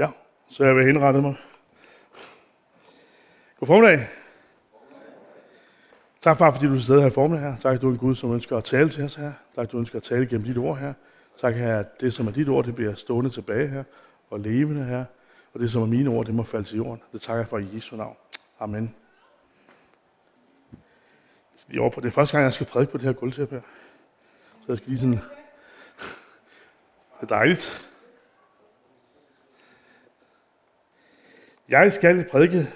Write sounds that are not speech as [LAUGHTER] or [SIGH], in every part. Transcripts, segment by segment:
Ja, så jeg vil henrette mig. God formiddag. Tak far, fordi du er til stede her i formiddag her. Tak, at du er en Gud, som ønsker at tale til os her. Tak, at du ønsker at tale gennem dit ord her. Tak, at det, som er dit ord, det bliver stående tilbage her og levende her. Og det, som er mine ord, det må falde til jorden. Det takker jeg for i Jesu navn. Amen. Vi over på det er første gang, jeg skal prædike på det her gulvtæppe her. Så jeg skal lige sådan... [LAUGHS] Det er dejligt. Jeg skal prædike,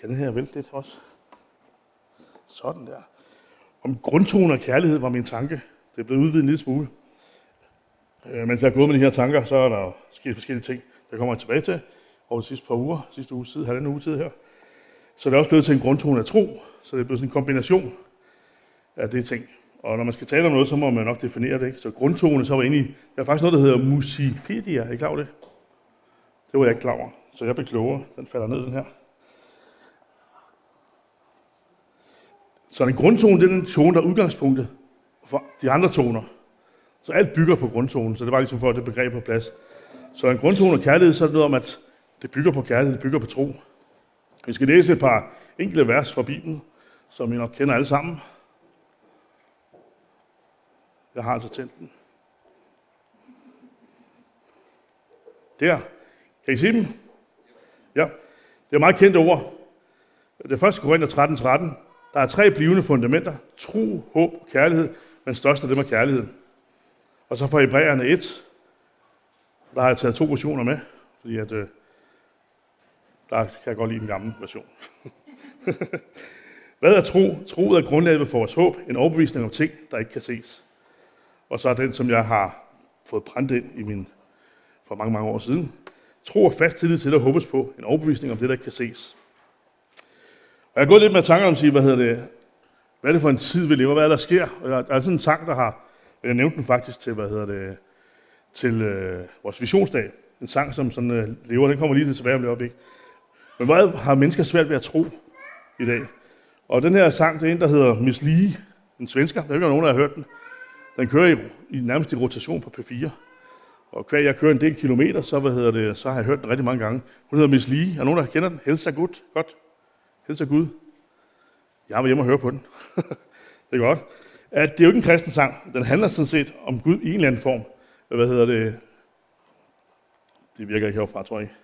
kan den her vælte lidt også? Sådan der. Om grundtoner og kærlighed var min tanke. Det er blevet udvidet en lille smule. Øh, mens jeg har gået med de her tanker, så er der jo sket forskellige ting, der kommer jeg tilbage til over de sidste par uger, sidste uge tid, halvanden uge tid her. Så det er også blevet til en grundtone af tro, så det er blevet sådan en kombination af det ting. Og når man skal tale om noget, så må man nok definere det. Ikke? Så grundtone, så var egentlig, i, der er faktisk noget, der hedder musipedia. Er I klar over det? Det var jeg ikke klar over. Så jeg blev klogere. Den falder ned, den her. Så en grundtone, det er den tone, der er udgangspunktet for de andre toner. Så alt bygger på grundtonen, så det var ligesom for at det begreb på plads. Så en grundtone af kærlighed, så er det noget om, at det bygger på kærlighed, det bygger på tro. Vi skal læse et par enkelte vers fra Bibelen, som I nok kender alle sammen. Jeg har altså tændt den. Der. Kan I se dem? Ja. Det er meget kendte ord. Det første Korinther 13, 13. Der er tre blivende fundamenter. Tro, håb og kærlighed. Men størst af dem er kærlighed. Og så fra Hebræerne 1. Der har jeg taget to versioner med. Fordi at, øh, der kan jeg godt lide den gamle version. [LAUGHS] Hvad er tro? Tro er grundlaget for vores håb. En overbevisning om ting, der ikke kan ses. Og så er den, som jeg har fået brændt ind i min, for mange, mange år siden. Tro og fast tillid til at håbes på. En overbevisning om det, der ikke kan ses. Og jeg går lidt med tanker om at sige, hvad hedder det, hvad er det for en tid, vi lever, hvad er der sker. Og der er sådan en sang, der har, jeg nævnte den faktisk til, hvad hedder det, til øh, vores visionsdag. En sang, som sådan øh, lever, den kommer lige til tilbage om det øjeblik. Men hvad har mennesker svært ved at tro i dag? Og den her sang, det er en, der hedder Miss Lee, en svensker. Der er ikke nogen, der har hørt den. Den kører i, i nærmest i rotation på P4. Og hver jeg kører en del kilometer, så, hvad hedder det, så har jeg hørt den rigtig mange gange. Hun hedder Miss Lee. Er nogen, der kender den? Helsa godt. Godt. Helsa Gud. Jeg var hjemme og høre på den. [LAUGHS] det er godt. At det er jo ikke en kristen sang. Den handler sådan set om Gud i en eller anden form. Hvad hedder det? Det virker ikke herfra, tror jeg ikke.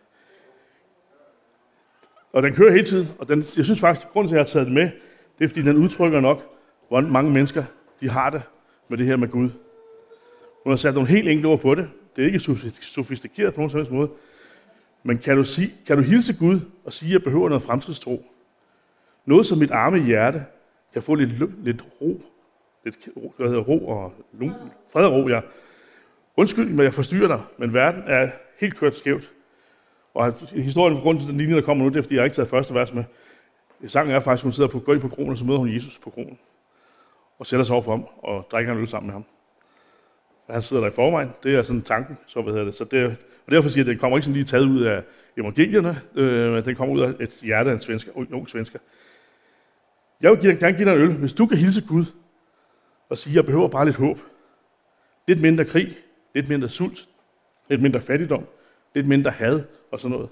Og den kører hele tiden, og den, jeg synes faktisk, at grunden til, at jeg har taget den med, det er, fordi den udtrykker nok, hvordan mange mennesker de har det med det her med Gud. Hun har sat nogle helt enkle ord på det. Det er ikke sofistikeret på nogen som helst måde. Men kan du, sige, kan du hilse Gud og sige, at jeg behøver noget fremtidstro? Noget, som mit arme hjerte kan få lidt, lidt ro. Lidt hvad hedder, ro og fred og ro, ja. Undskyld, men jeg forstyrrer dig, men verden er helt kørt skævt. Og historien for grund til den linje, der kommer nu, det er, fordi jeg ikke taget første vers med. Sangen er faktisk, at hun sidder på, går ind på kronen, og så møder hun Jesus på kronen. Og sætter sig over for ham, og drikker en øl sammen med ham. Og han sidder der i forvejen. Det er sådan tanken, så hvad hedder det. Så det, og derfor siger jeg, at det kommer ikke sådan lige taget ud af evangelierne, øh, men den kommer ud af et hjerte af en, svensker, en ung svensker. Jeg vil gerne give dig en øl, hvis du kan hilse Gud og sige, at jeg behøver bare lidt håb. Lidt mindre krig, lidt mindre sult, lidt mindre fattigdom, lidt mindre had og sådan noget.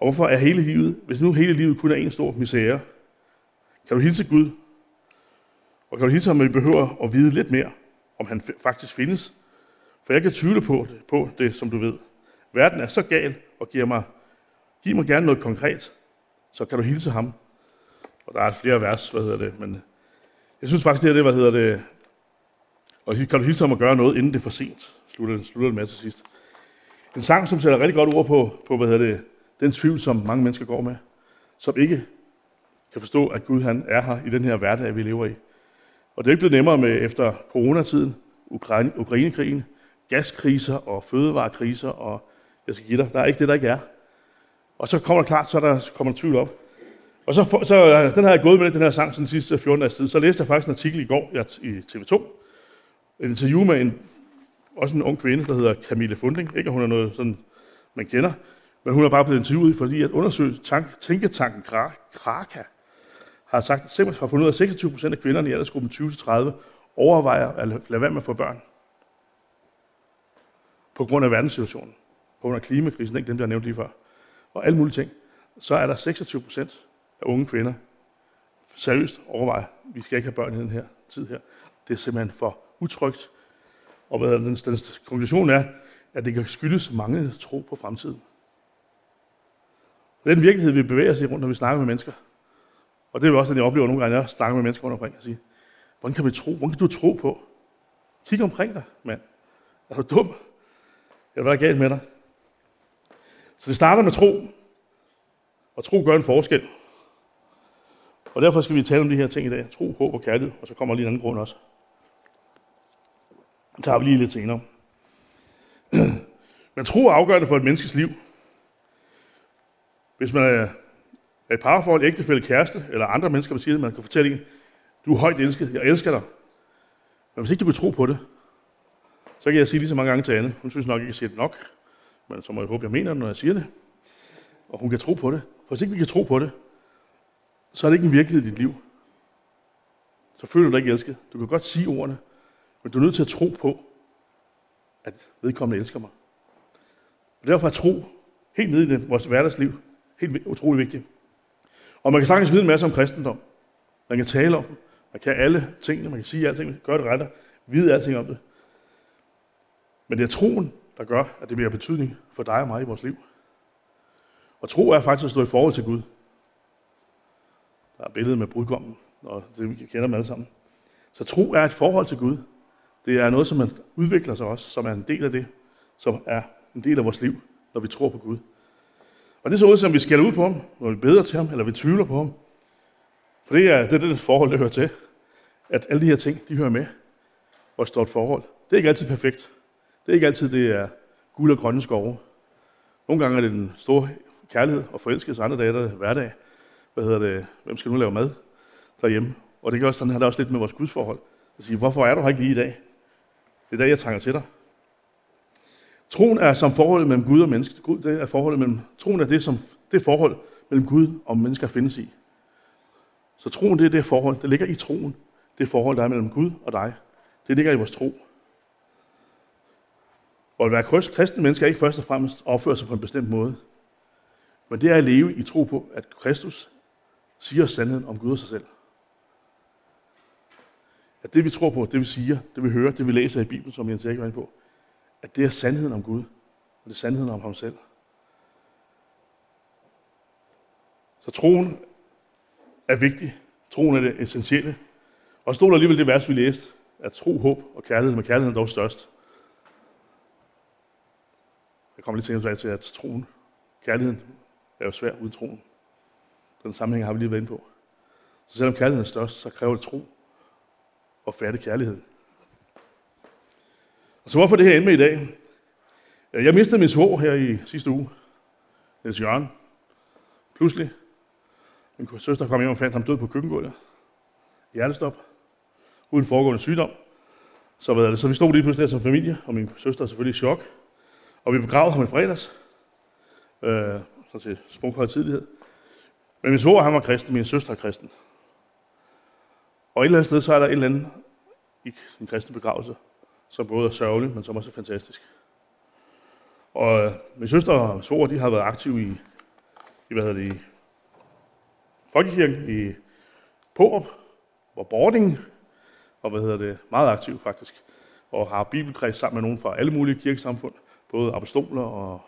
Og hvorfor er hele livet, hvis nu hele livet kun er en stor misære, kan du hilse Gud? Og kan du hilse ham, at vi behøver at vide lidt mere, om han faktisk findes? For jeg kan tvivle på det, på det, som du ved. Verden er så gal og giver mig, giv mig gerne noget konkret, så kan du hilse ham. Og der er flere vers, hvad hedder det, men øh, jeg synes faktisk, det er det, hvad hedder det, og kan du hilse ham og gøre noget, inden det er for sent, slutter, den, slutter den med til sidst. En sang, som sætter rigtig godt ord på, på hvad hedder det, den tvivl, som mange mennesker går med, som ikke kan forstå, at Gud han er her i den her hverdag, vi lever i. Og det er ikke blevet nemmere med efter coronatiden, Ukraine, Ukrainekrigen, gaskriser og fødevarekriser, og jeg skal give dig, der er ikke det, der ikke er. Og så kommer der klart, så der kommer der tvivl op. Og så, så den har jeg gået med, den her sang, den sidste 14 dages tid. Så læste jeg faktisk en artikel i går i TV2. En interview med en, også en ung kvinde, der hedder Camille Funding. Ikke at hun er noget sådan, man kender. Men hun er bare blevet interviewet, fordi at undersøge tank, tænketanken Kraka har sagt, at simpelthen har fundet ud af, at 26 procent af kvinderne i aldersgruppen 20-30 overvejer at lade være med at få børn. På grund af verdenssituationen. på grund af klimakrisen, ikke dem, der nævnt lige før, og alle mulige ting, så er der 26 procent af unge kvinder seriøst overvejer, at vi skal ikke have børn i den her tid her. Det er simpelthen for utrygt. Og hvad den, den konklusion er, at det kan skyldes mange tro på fremtiden. Det er den virkelighed, vi bevæger os i rundt, når vi snakker med mennesker. Og det er også det, jeg oplever nogle gange, når jeg snakker med mennesker rundt omkring og siger, hvordan kan vi tro? Hvordan kan du tro på? Kig omkring dig, mand. Er du dum? Eller hvad er galt med dig? Så det starter med tro. Og tro gør en forskel. Og derfor skal vi tale om de her ting i dag. Tro, håb og kærlighed. Og så kommer lige en anden grund også. Det tager vi lige lidt senere. [CLEARS THROAT] Men tro er afgørende for et menneskes liv. Hvis man er et parforhold, ægtefælde, kæreste eller andre mennesker, man siger det, man kan fortælle en, du er højt elsket, jeg elsker dig. Men hvis ikke du kan tro på det, så kan jeg sige lige så mange gange til Anne. Hun synes nok ikke, jeg siger det nok, men så må jeg håbe, jeg mener det, når jeg siger det. Og hun kan tro på det. For hvis ikke vi kan tro på det, så er det ikke en virkelighed i dit liv. Så føler du dig ikke elsket. Du kan godt sige ordene, men du er nødt til at tro på, at vedkommende elsker mig. Og derfor er tro helt nede i det, vores hverdagsliv helt utrolig vigtigt. Og man kan sagtens vide en masse om kristendom. Man kan tale om det. Man kan alle tingene, man kan sige alting, gøre det rette, vide alting om det. Men det er troen, der gør, at det bliver betydning for dig og mig i vores liv. Og tro er faktisk at stå i forhold til Gud. Der er billedet med brudgommen, og det vi kender dem alle sammen. Så tro er et forhold til Gud. Det er noget, som man udvikler sig også, som er en del af det, som er en del af vores liv, når vi tror på Gud. Og det er så ud, som vi skælder ud på ham, når vi beder til ham, eller vi tvivler på ham. For det er det, er det forhold, det hører til. At alle de her ting, de hører med. Og står et forhold. Det er ikke altid perfekt. Det er ikke altid, det er guld og grønne skove. Nogle gange er det den store kærlighed og forelskelse, andre dage er det hverdag. Hvad hedder det? Hvem skal nu lave mad derhjemme? Og det gør også sådan, her, det også lidt med vores gudsforhold. At sige, hvorfor er du her ikke lige i dag? Det er dag, jeg trænger til dig. Troen er som forholdet mellem Gud og menneske. Gud, det er forholdet mellem, troen er det, som, det forhold mellem Gud og mennesker findes i. Så troen, det er det forhold, der ligger i troen. Det forhold, der er mellem Gud og dig. Det ligger i vores tro. Og at være kristen menneske er ikke først og fremmest opføre sig på en bestemt måde. Men det er at leve i tro på, at Kristus siger sandheden om Gud og sig selv. At det vi tror på, det vi siger, det vi hører, det vi læser i Bibelen, som Jens Erik var på, at det er sandheden om Gud, og det er sandheden om ham selv. Så troen er vigtig. Troen er det essentielle. Og stod der alligevel det vers, vi læste, at tro, håb og kærlighed, med kærligheden er dog størst. Jeg kommer lidt senere til, at troen, kærligheden, er jo svær uden troen. Den sammenhæng har vi lige været inde på. Så selvom kærligheden er størst, så kræver det tro og færdig kærlighed. Så hvorfor det her ende med i dag? Jeg mistede min svor her i sidste uge. Niels Jørgen. Pludselig. Min søster kom hjem og fandt ham død på køkkengulvet. Hjertestop. Uden foregående sygdom. Så, hvad det? så vi stod lige pludselig der som familie, og min søster er selvfølgelig i chok. Og vi begravede ham i fredags. Øh, så til smuk højtidlighed. Men min svor, han var kristen, min søster er kristen. Og et eller andet sted, så er der et eller andet i en kristen begravelse, som både er sørgelig, men som også er fantastisk. Og øh, min søster og svoger, de har været aktive i, i hvad hedder det, i Folkekirken i Pårup, hvor boarding, og hvad hedder det, meget aktiv faktisk, og har bibelkreds sammen med nogen fra alle mulige kirkesamfund, både apostoler og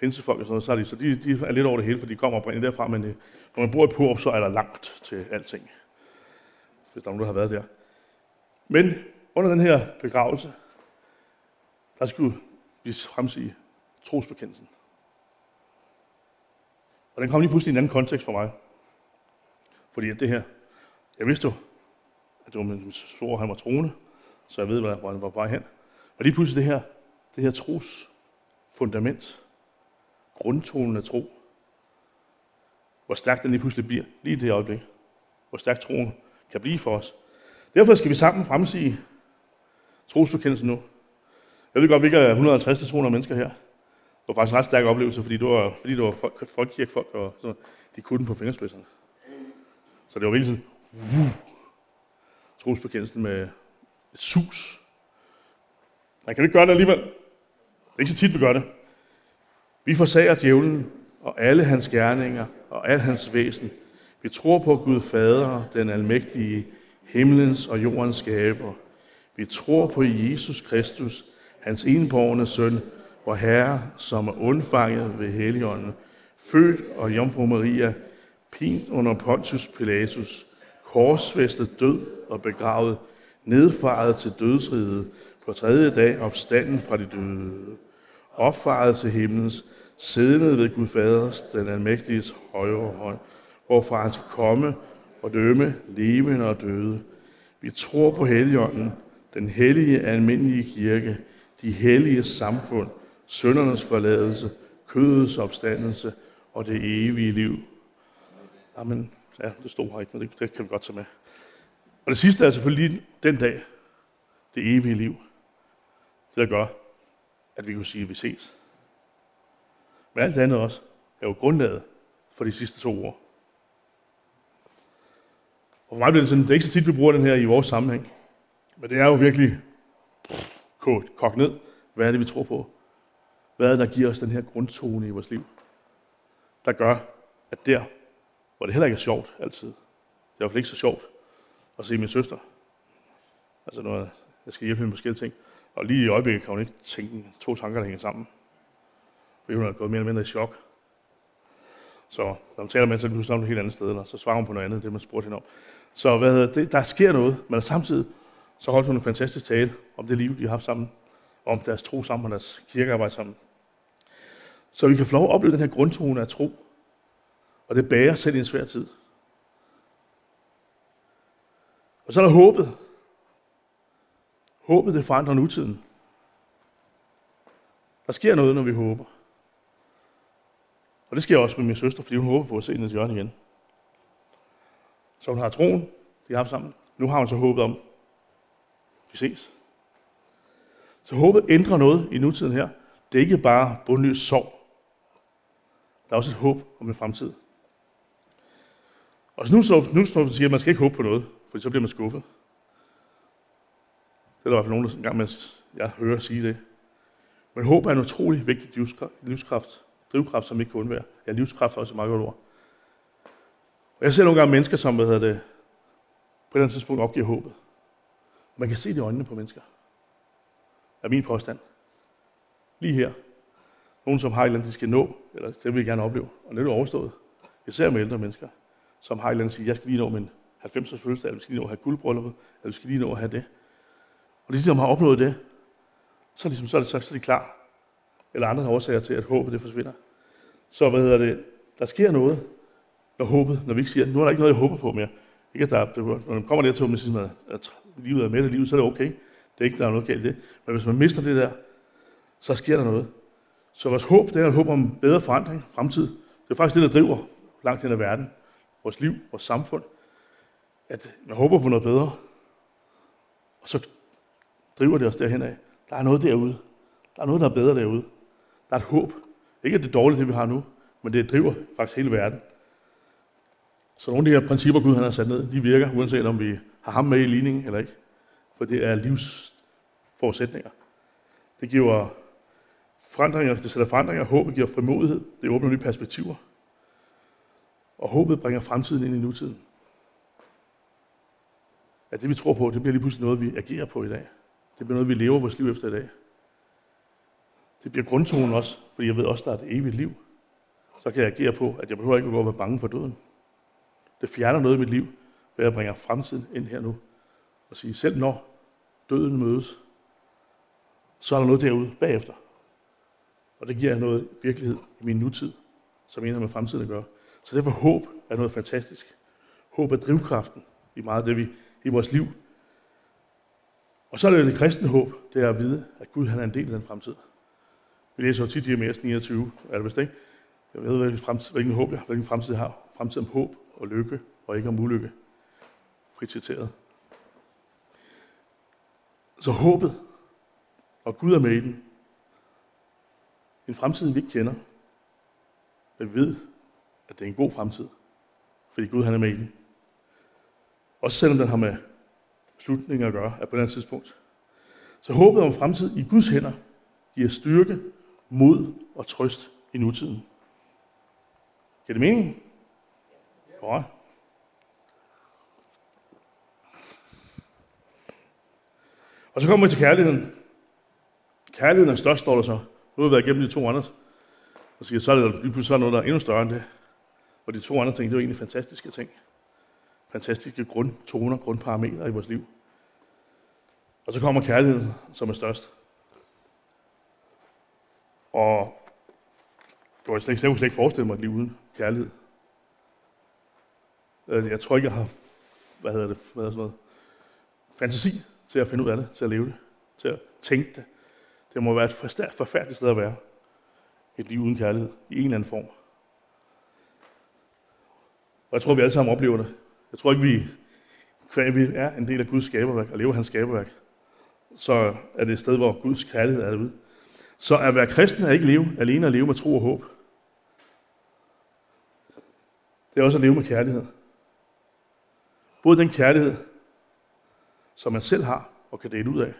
pinsefolk og sådan noget, så, er de, så de, de er lidt over det hele, for de kommer oprindeligt derfra, men øh, når man bor i Pårup, så er der langt til alting, hvis der er nogen, der har været der. Men under den her begravelse, der skulle vi fremsige trosbekendelsen. Og den kom lige pludselig i en anden kontekst for mig. Fordi at det her, jeg vidste jo, at det var min svor, han var troende, så jeg ved, hvor han var på vej hen. Og lige pludselig det her, det her tros fundament, grundtonen af tro, hvor stærk den lige pludselig bliver, lige i det øjeblik. Hvor stærk troen kan blive for os. Derfor skal vi sammen fremsige trosbekendelsen nu. Jeg ved godt, vi ikke er 150-200 mennesker her. Det var faktisk en ret stærk oplevelse, fordi det var, fordi det var folk, folkekirkefolk, og så, de kunne den på fingerspidserne. Så det var virkelig sådan, uh, trosbekendelsen med et sus. Man kan ikke gøre det alligevel. Det er ikke så tit, vi gør det. Vi forsager djævlen og alle hans gerninger og al hans væsen. Vi tror på Gud Fader, den almægtige, himlens og jordens skaber. Vi tror på Jesus Kristus, hans enborgne søn, vor Herre, som er undfanget ved Helligånden, født og Jomfru Maria, pint under Pontius Pilatus, korsfæstet død og begravet, nedfaret til dødsriget, på tredje dag opstanden fra de døde, opfaret til himlens, siddende ved Gud Faders, den almægtiges højre hånd, hvorfra han skal komme og dømme levende og døde. Vi tror på Helligånden, den hellige almindelige kirke, de hellige samfund, søndernes forladelse, kødets opstandelse og det evige liv. Amen. Ja, det stod her ikke, men det, det kan vi godt tage med. Og det sidste er selvfølgelig den dag, det evige liv. Det der gør, at vi kunne sige, at vi ses. Men alt andet også er jo grundlaget for de sidste to år. Og for mig bliver det sådan, det er ikke så tit, vi bruger den her i vores sammenhæng. Men det er jo virkelig kogt ned. Hvad er det, vi tror på? Hvad er det, der giver os den her grundtone i vores liv? Der gør, at der, hvor det heller ikke er sjovt altid, det er i hvert fald ikke så sjovt at se min søster. Altså når jeg skal hjælpe hende med forskellige ting. Og lige i øjeblikket kan hun ikke tænke to tanker, der hænger sammen. Fordi hun er gået mere eller mindre i chok. Så når man taler med hende, så er hun et helt andet sted, eller så svarer hun på noget andet, det man spurgte hende om. Så hvad det, der sker noget, men samtidig så holdt hun en fantastisk tale om det liv, de har haft sammen, om deres tro sammen og deres kirkearbejde sammen. Så vi kan få lov at opleve den her grundtone af tro, og det bærer selv i en svær tid. Og så er der håbet. Håbet, det forandrer nutiden. Der sker noget, når vi håber. Og det sker også med min søster, fordi hun håber på at se hendes hjørne igen. Så hun har troen, de har haft sammen. Nu har hun så håbet om, vi ses. Så håbet ændrer noget i nutiden her. Det er ikke bare bundløs sorg. Der er også et håb om en fremtid. Og så nu, så, nu så siger, at man skal ikke håbe på noget, for så bliver man skuffet. Det er der i hvert fald nogen, der engang, med, jeg hører sige det. Men håb er en utrolig vigtig livskraft, drivkraft, som ikke kan undvære. Ja, livskraft er også et meget godt ord. Og jeg ser nogle gange mennesker, som hvad hedder det, på et eller andet tidspunkt opgiver håbet. Man kan se det i øjnene på mennesker. Det er min påstand. Lige her. Nogen, som har et eller andet, de skal nå, eller det vil jeg gerne opleve. Og det er overstået. Jeg ser med ældre mennesker, som har et eller andet, siger, jeg skal lige nå min 90-års fødselsdag, eller vi skal lige nå at have guldbrylluppet, eller vi skal lige nå at have det. Og de, som har opnået det, så ligesom, så, er det, så, så er de klar. Eller andre årsager til, at håbet det forsvinder. Så hvad hedder det? Der sker noget, når håbet, når vi ikke siger, nu er der ikke noget, jeg håber på mere. Ikke, at der, når man kommer dertil, at man siger, at livet er med det livet, så er det okay. Det er ikke, der er noget galt i det. Men hvis man mister det der, så sker der noget. Så vores håb, det er et håb om bedre forandring, fremtid. Det er faktisk det, der driver langt hen ad verden. Vores liv, vores samfund. At man håber på noget bedre. Og så driver det os derhen af. Der er noget derude. Der er noget, der er bedre derude. Der er et håb. Ikke at det er dårligt, det vi har nu, men det driver faktisk hele verden. Så nogle af de her principper, Gud han har sat ned, de virker, uanset om vi har ham med i ligningen eller ikke. For det er livsforudsætninger. Det giver forandringer, det sætter forandringer, håbet giver frimodighed, det åbner nye perspektiver. Og håbet bringer fremtiden ind i nutiden. At det vi tror på, det bliver lige pludselig noget, vi agerer på i dag. Det bliver noget, vi lever vores liv efter i dag. Det bliver grundtonen også, fordi jeg ved også, der er et evigt liv. Så kan jeg agere på, at jeg behøver ikke at gå og være bange for døden. Det fjerner noget i mit liv, ved jeg bringer fremtiden ind her nu. Og sige, selv når døden mødes, så er der noget derude bagefter. Og det giver noget virkelighed i min nutid, som en har med fremtiden at gøre. Så derfor håb er noget fantastisk. Håb er drivkraften i meget af det, vi i vores liv. Og så er det det kristne håb, det er at vide, at Gud han er en del af den fremtid. Vi læser jo tit i Jeremias 29, er det vist ikke? Jeg ved, hvilken fremtid, hvilken håb jeg, hvilken fremtid jeg har. Fremtid om håb og lykke, og ikke om ulykke. Frit citeret. Så håbet, og Gud er med i den. En fremtid, vi ikke kender. Men vi ved, at det er en god fremtid, fordi Gud han er med i den. Også selvom den har med slutninger at gøre, er på den tidspunkt. Så håbet om fremtid i Guds hænder giver styrke, mod og trøst i nutiden. Giver det mening? Godt. Og så kommer vi til kærligheden. Kærligheden er størst, står der så. Nu har vi været igennem de to andre. Og så er det lige pludselig noget, der er endnu større end det. Og de to andre ting, det er jo egentlig fantastiske ting. Fantastiske grundtoner, grundparametre i vores liv. Og så kommer kærligheden, som er størst. Og jeg kunne slet, jeg slet ikke forestille mig et liv uden kærlighed. Øh, jeg tror ikke, jeg har hvad hedder det, hvad hedder sådan noget, fantasi til at finde ud af det, til at leve det, til at tænke det. Det må være et forfærdeligt sted at være. Et liv uden kærlighed, i en eller anden form. Og jeg tror, vi alle sammen oplever det. Jeg tror ikke, vi, hver vi er en del af Guds skaberværk og lever hans skaberværk, så er det et sted, hvor Guds kærlighed er derude. Så at være kristen er ikke leve, alene at leve med tro og håb. Det er også at leve med kærlighed. Både den kærlighed, som man selv har og kan dele ud af,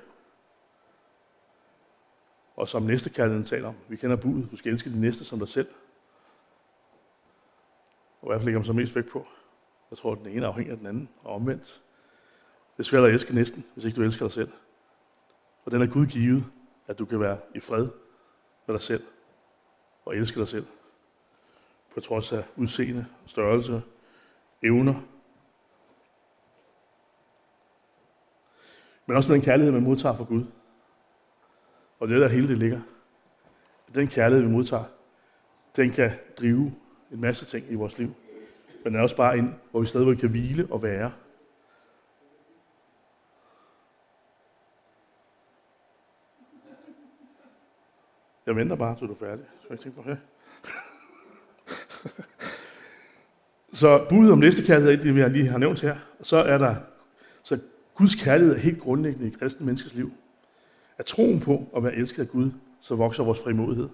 og som næste kærligheden taler om. Vi kender budet, du skal elske din næste som dig selv. Og i hvert fald lægger man så mest vægt på. Jeg tror, at den ene afhænger af den anden, og omvendt. Det er svært at elske næsten, hvis ikke du elsker dig selv. Og den er Gud givet, at du kan være i fred med dig selv og elske dig selv. På trods af udseende, størrelse, evner. Men også med den kærlighed, man modtager fra Gud. Og det er der hele det ligger. Den kærlighed, vi modtager, den kan drive en masse ting i vores liv. Men den er også bare en, hvor vi stadigvæk kan hvile og være. Jeg venter bare, til du er færdig. Så jeg tænker på det. [LAUGHS] så budet om næste kærlighed er det, vi lige har nævnt her. Så er der, Guds kærlighed er helt grundlæggende i kristne menneskers liv. At troen på at være elsket af Gud, så vokser vores frimodighed.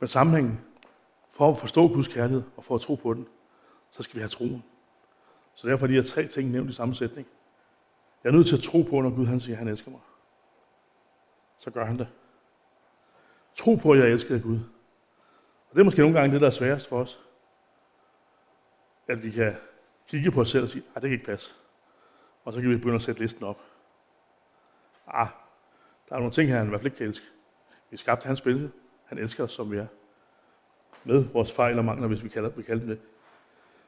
Men sammenhængen, for at forstå Guds kærlighed og for at tro på den, så skal vi have troen. Så derfor er de her tre ting nævnt i samme sætning. Jeg er nødt til at tro på, når Gud han siger, at han elsker mig. Så gør han det. Tro på, at jeg er elsket af Gud. Og det er måske nogle gange det, der er sværest for os. At vi kan kigge på os selv og sige, at det kan ikke passe. Og så kan vi begynde at sætte listen op. Ah, der er nogle ting her, han i hvert fald ikke kan elske. Vi skabte hans billede. Han elsker os, som vi er. Med vores fejl og mangler, hvis vi kalder, vi kalder dem det.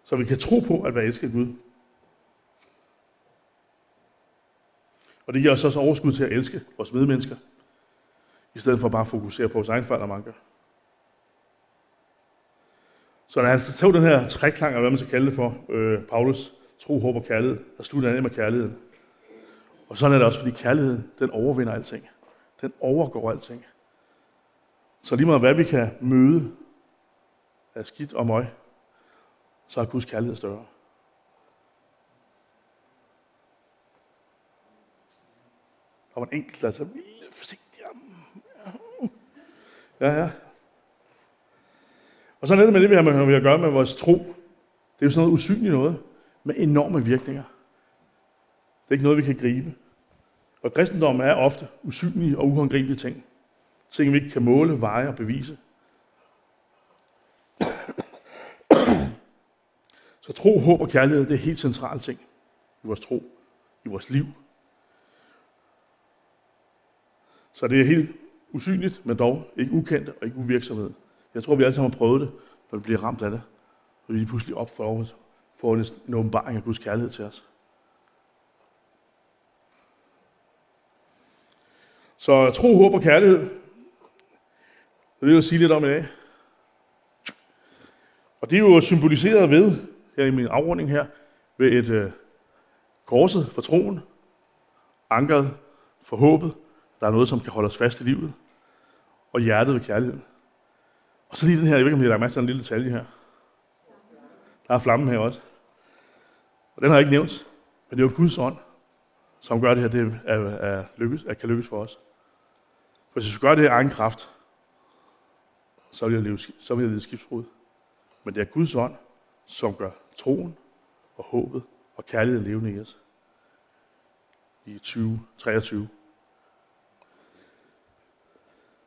Så vi kan tro på at være elsket Gud. Og det giver os også overskud til at elske vores medmennesker, i stedet for bare at fokusere på vores egen fejl og mangler. Så når han tog den her træklang, eller hvad man skal kalde det for, øh, Paulus, tro, håb og kærlighed, der slutter andet med kærligheden. Og sådan er det også, fordi kærligheden, den overvinder alting. Den overgår alting. Så lige meget hvad vi kan møde af skidt og møg, så er Guds kærlighed større. Der var en enkelt, der sagde, forsigtig. Ja, ja. Og så er det med det, vi har med at gøre med vores tro. Det er jo sådan noget usynligt noget, med enorme virkninger. Det er ikke noget, vi kan gribe. Og kristendommen er ofte usynlige og uhåndgribelige ting. Ting, vi ikke kan måle, veje og bevise. Så tro, håb og kærlighed, det er helt centrale ting i vores tro, i vores liv. Så det er helt usynligt, men dog ikke ukendt og ikke uvirksomhed. Jeg tror, vi alle sammen har prøvet det, når vi bliver ramt af det. Og vi lige pludselig op for, får en åbenbaring af Guds kærlighed til os. Så tro, håb og kærlighed. Det vil jeg sige lidt om i dag. Og det er jo symboliseret ved, her i min afrunding her, ved et øh, korset for troen, ankeret for håbet, der er noget, som kan holde os fast i livet, og hjertet ved kærligheden. Og så lige den her, jeg ved ikke, om I har lagt mærke til en lille detalje her. Der er flammen her også. Og den har jeg ikke nævnt, men det er jo Guds ånd, som gør det her, det er, er lykkes, er, kan lykkes for os. For hvis vi gør det af egen kraft, så vil jeg leve, så vil jeg leve skibsbrud. Men det er Guds ånd, som gør troen og håbet og kærligheden levende i os. I 2023.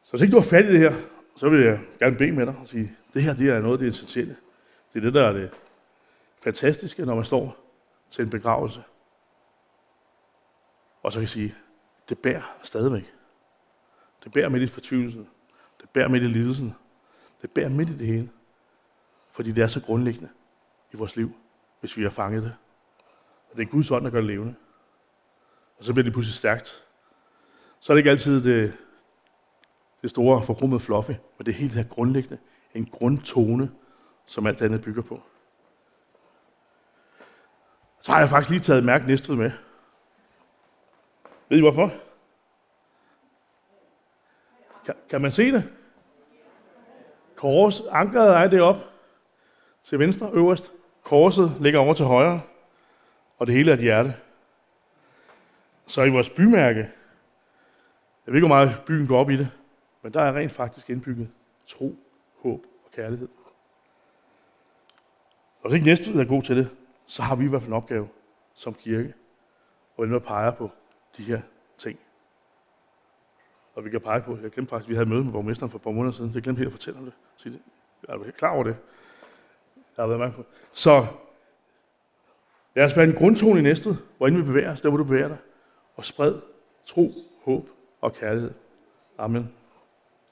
Så hvis ikke du har fat i det her, så vil jeg gerne bede med dig og sige, det her det er noget af det essentielle. Det er det, der er det fantastiske, når man står til en begravelse. Og så kan jeg sige, det bærer stadigvæk. Det bærer midt i fortvivlelsen. Det bærer midt i lidelsen. Det bærer midt i det hele. Fordi det er så grundlæggende i vores liv, hvis vi har fanget det. Og det er Guds ånd, der gør det levende. Og så bliver det pludselig stærkt. Så er det ikke altid det, det store forkrummede fluffy, men det er helt det her grundlæggende. En grundtone, som alt andet bygger på. Så har jeg faktisk lige taget mærke næstved med. Ved I hvorfor? Kan, kan man se det? Kors, ankeret er det op til venstre øverst. Korset ligger over til højre, og det hele er et hjerte. Så i vores bymærke, jeg ved ikke, hvor meget byen går op i det, men der er rent faktisk indbygget tro, håb og kærlighed. Og hvis ikke næste er god til det, så har vi i hvert fald en opgave som kirke, hvor vi nu peger på de her ting. Og vi kan pege på, jeg glemte faktisk, at vi havde møde med borgmesteren for et par måneder siden, så jeg glemte helt at fortælle om det. Så det. Er du helt klar over det? Jeg har været mange på. Så lad os være en grundtone i næstet, hvor vi bevæger os, der hvor du bevæger dig, og spred tro, håb og kærlighed. Amen.